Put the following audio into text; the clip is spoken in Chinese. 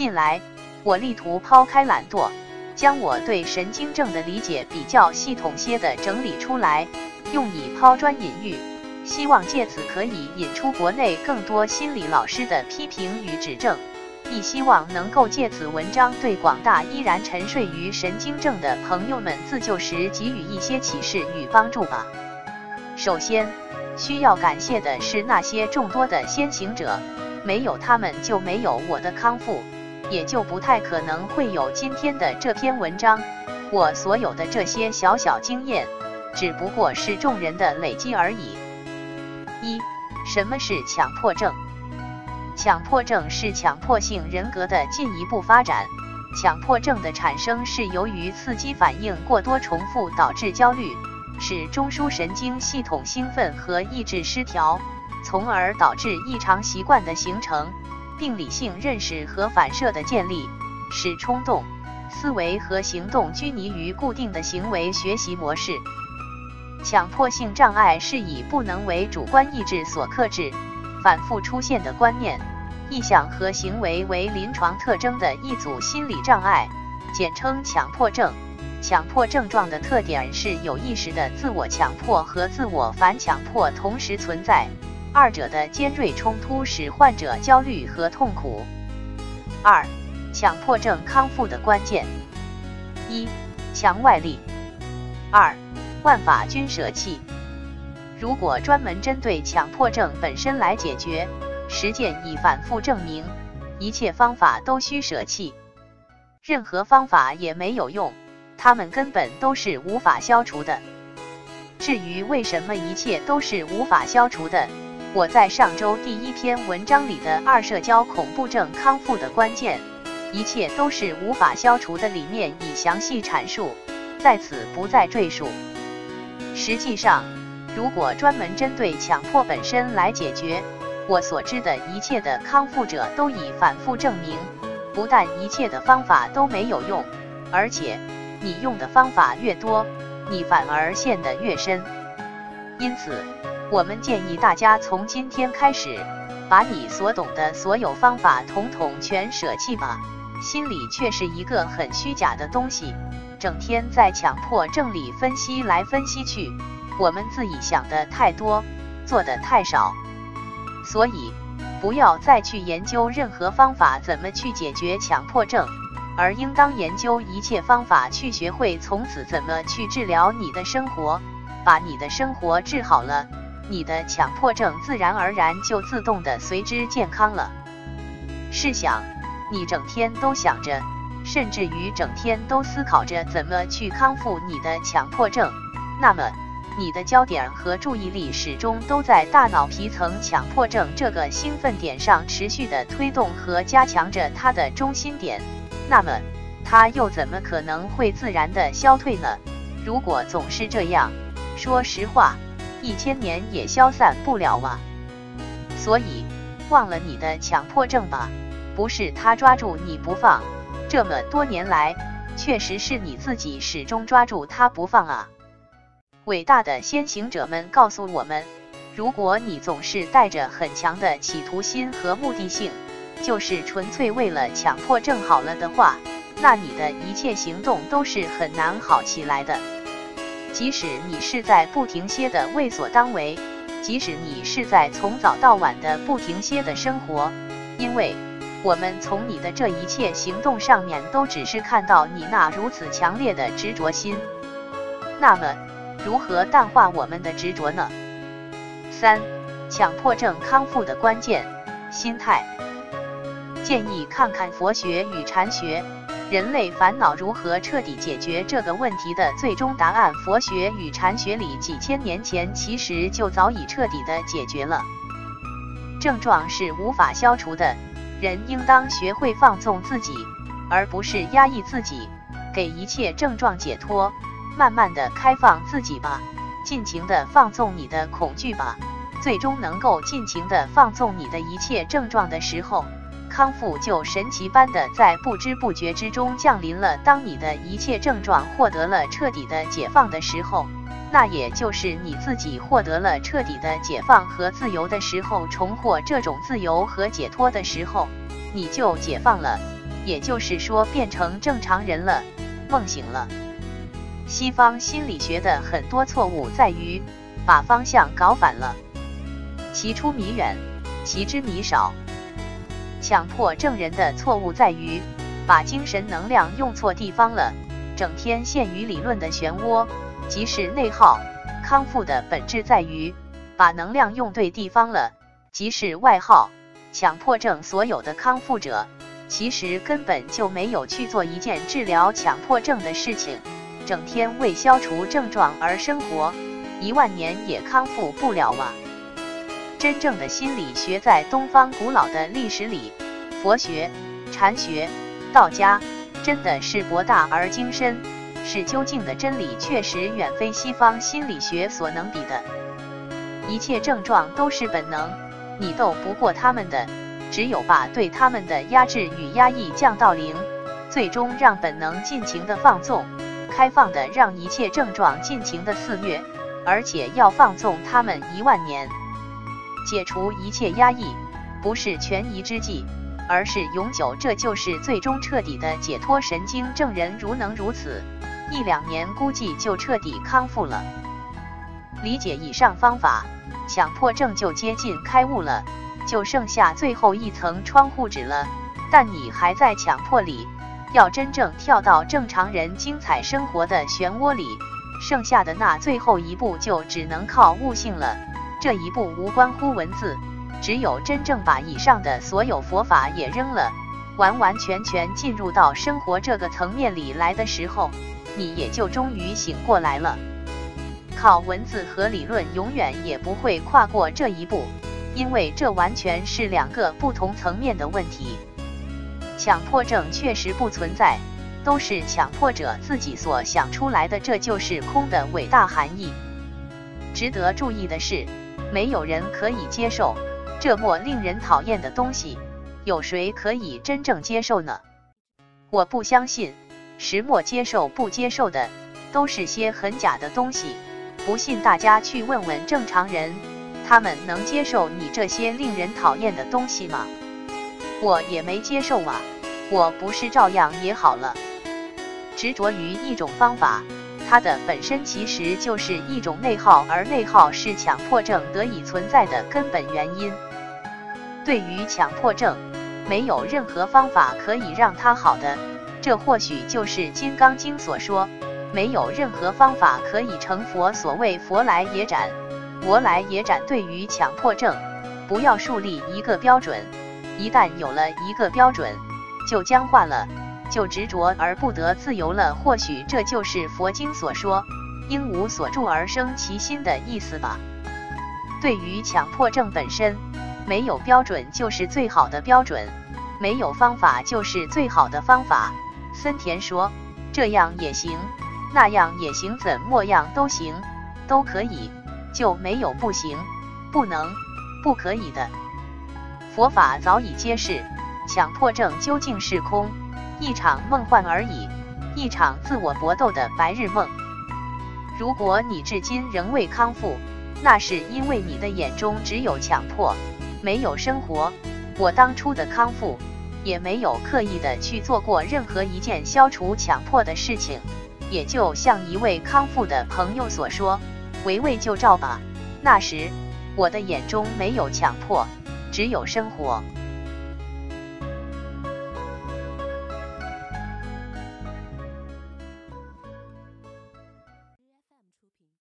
近来，我力图抛开懒惰，将我对神经症的理解比较系统些的整理出来，用以抛砖引玉，希望借此可以引出国内更多心理老师的批评与指正。亦希望能够借此文章对广大依然沉睡于神经症的朋友们自救时给予一些启示与帮助吧。首先，需要感谢的是那些众多的先行者，没有他们就没有我的康复，也就不太可能会有今天的这篇文章。我所有的这些小小经验，只不过是众人的累积而已。一，什么是强迫症？强迫症是强迫性人格的进一步发展。强迫症的产生是由于刺激反应过多重复导致焦虑，使中枢神经系统兴奋和抑制失调，从而导致异常习惯的形成，并理性认识和反射的建立，使冲动、思维和行动拘泥于固定的行为学习模式。强迫性障碍是以不能为主观意志所克制。反复出现的观念、意向和行为为临床特征的一组心理障碍，简称强迫症。强迫症状的特点是有意识的自我强迫和自我反强迫同时存在，二者的尖锐冲突使患者焦虑和痛苦。二、强迫症康复的关键：一、强外力；二、万法均舍弃。如果专门针对强迫症本身来解决，实践已反复证明，一切方法都需舍弃，任何方法也没有用，它们根本都是无法消除的。至于为什么一切都是无法消除的，我在上周第一篇文章里的二社交恐怖症康复的关键，一切都是无法消除的里面已详细阐述，在此不再赘述。实际上。如果专门针对强迫本身来解决，我所知的一切的康复者都已反复证明，不但一切的方法都没有用，而且你用的方法越多，你反而陷得越深。因此，我们建议大家从今天开始，把你所懂的所有方法统统全舍弃吧。心理却是一个很虚假的东西，整天在强迫症里分析来分析去。我们自己想的太多，做的太少，所以不要再去研究任何方法怎么去解决强迫症，而应当研究一切方法去学会从此怎么去治疗你的生活，把你的生活治好了，你的强迫症自然而然就自动的随之健康了。试想，你整天都想着，甚至于整天都思考着怎么去康复你的强迫症，那么。你的焦点和注意力始终都在大脑皮层强迫症这个兴奋点上，持续的推动和加强着它的中心点。那么，它又怎么可能会自然的消退呢？如果总是这样，说实话，一千年也消散不了啊。所以，忘了你的强迫症吧，不是他抓住你不放，这么多年来，确实是你自己始终抓住他不放啊。伟大的先行者们告诉我们：如果你总是带着很强的企图心和目的性，就是纯粹为了强迫症好了的话，那你的一切行动都是很难好起来的。即使你是在不停歇的为所当为，即使你是在从早到晚的不停歇的生活，因为我们从你的这一切行动上面都只是看到你那如此强烈的执着心，那么。如何淡化我们的执着呢？三、强迫症康复的关键心态。建议看看佛学与禅学，人类烦恼如何彻底解决这个问题的最终答案。佛学与禅学里几千年前其实就早已彻底的解决了。症状是无法消除的，人应当学会放纵自己，而不是压抑自己，给一切症状解脱。慢慢的开放自己吧，尽情的放纵你的恐惧吧，最终能够尽情的放纵你的一切症状的时候，康复就神奇般的在不知不觉之中降临了。当你的一切症状获得了彻底的解放的时候，那也就是你自己获得了彻底的解放和自由的时候，重获这种自由和解脱的时候，你就解放了，也就是说变成正常人了，梦醒了。西方心理学的很多错误在于把方向搞反了，其出弥远，其知弥少。强迫症人的错误在于把精神能量用错地方了，整天陷于理论的漩涡，即是内耗。康复的本质在于把能量用对地方了，即是外耗。强迫症所有的康复者。其实根本就没有去做一件治疗强迫症的事情，整天为消除症状而生活，一万年也康复不了啊！真正的心理学在东方古老的历史里，佛学、禅学、道家真的是博大而精深，是究竟的真理，确实远非西方心理学所能比的。一切症状都是本能，你斗不过他们的。只有把对他们的压制与压抑降到零，最终让本能尽情的放纵，开放的让一切症状尽情的肆虐，而且要放纵他们一万年，解除一切压抑，不是权宜之计，而是永久，这就是最终彻底的解脱。神经症人如能如此，一两年估计就彻底康复了。理解以上方法，强迫症就接近开悟了。就剩下最后一层窗户纸了，但你还在强迫里。要真正跳到正常人精彩生活的漩涡里，剩下的那最后一步就只能靠悟性了。这一步无关乎文字，只有真正把以上的所有佛法也扔了，完完全全进入到生活这个层面里来的时候，你也就终于醒过来了。靠文字和理论永远也不会跨过这一步。因为这完全是两个不同层面的问题。强迫症确实不存在，都是强迫者自己所想出来的，这就是空的伟大含义。值得注意的是，没有人可以接受这么令人讨厌的东西，有谁可以真正接受呢？我不相信，石墨接受不接受的都是些很假的东西。不信，大家去问问正常人。他们能接受你这些令人讨厌的东西吗？我也没接受啊，我不是照样也好了。执着于一种方法，它的本身其实就是一种内耗，而内耗是强迫症得以存在的根本原因。对于强迫症，没有任何方法可以让它好的，这或许就是《金刚经》所说，没有任何方法可以成佛。所谓佛来也斩。魔来也斩。对于强迫症，不要树立一个标准，一旦有了一个标准，就僵化了，就执着而不得自由了。或许这就是佛经所说“应无所住而生其心”的意思吧。对于强迫症本身，没有标准就是最好的标准，没有方法就是最好的方法。森田说：“这样也行，那样也行，怎么样都行，都可以。”就没有不行、不能、不可以的。佛法早已揭示，强迫症究竟是空，一场梦幻而已，一场自我搏斗的白日梦。如果你至今仍未康复，那是因为你的眼中只有强迫，没有生活。我当初的康复，也没有刻意的去做过任何一件消除强迫的事情。也就像一位康复的朋友所说。围魏救赵吧。那时，我的眼中没有强迫，只有生活。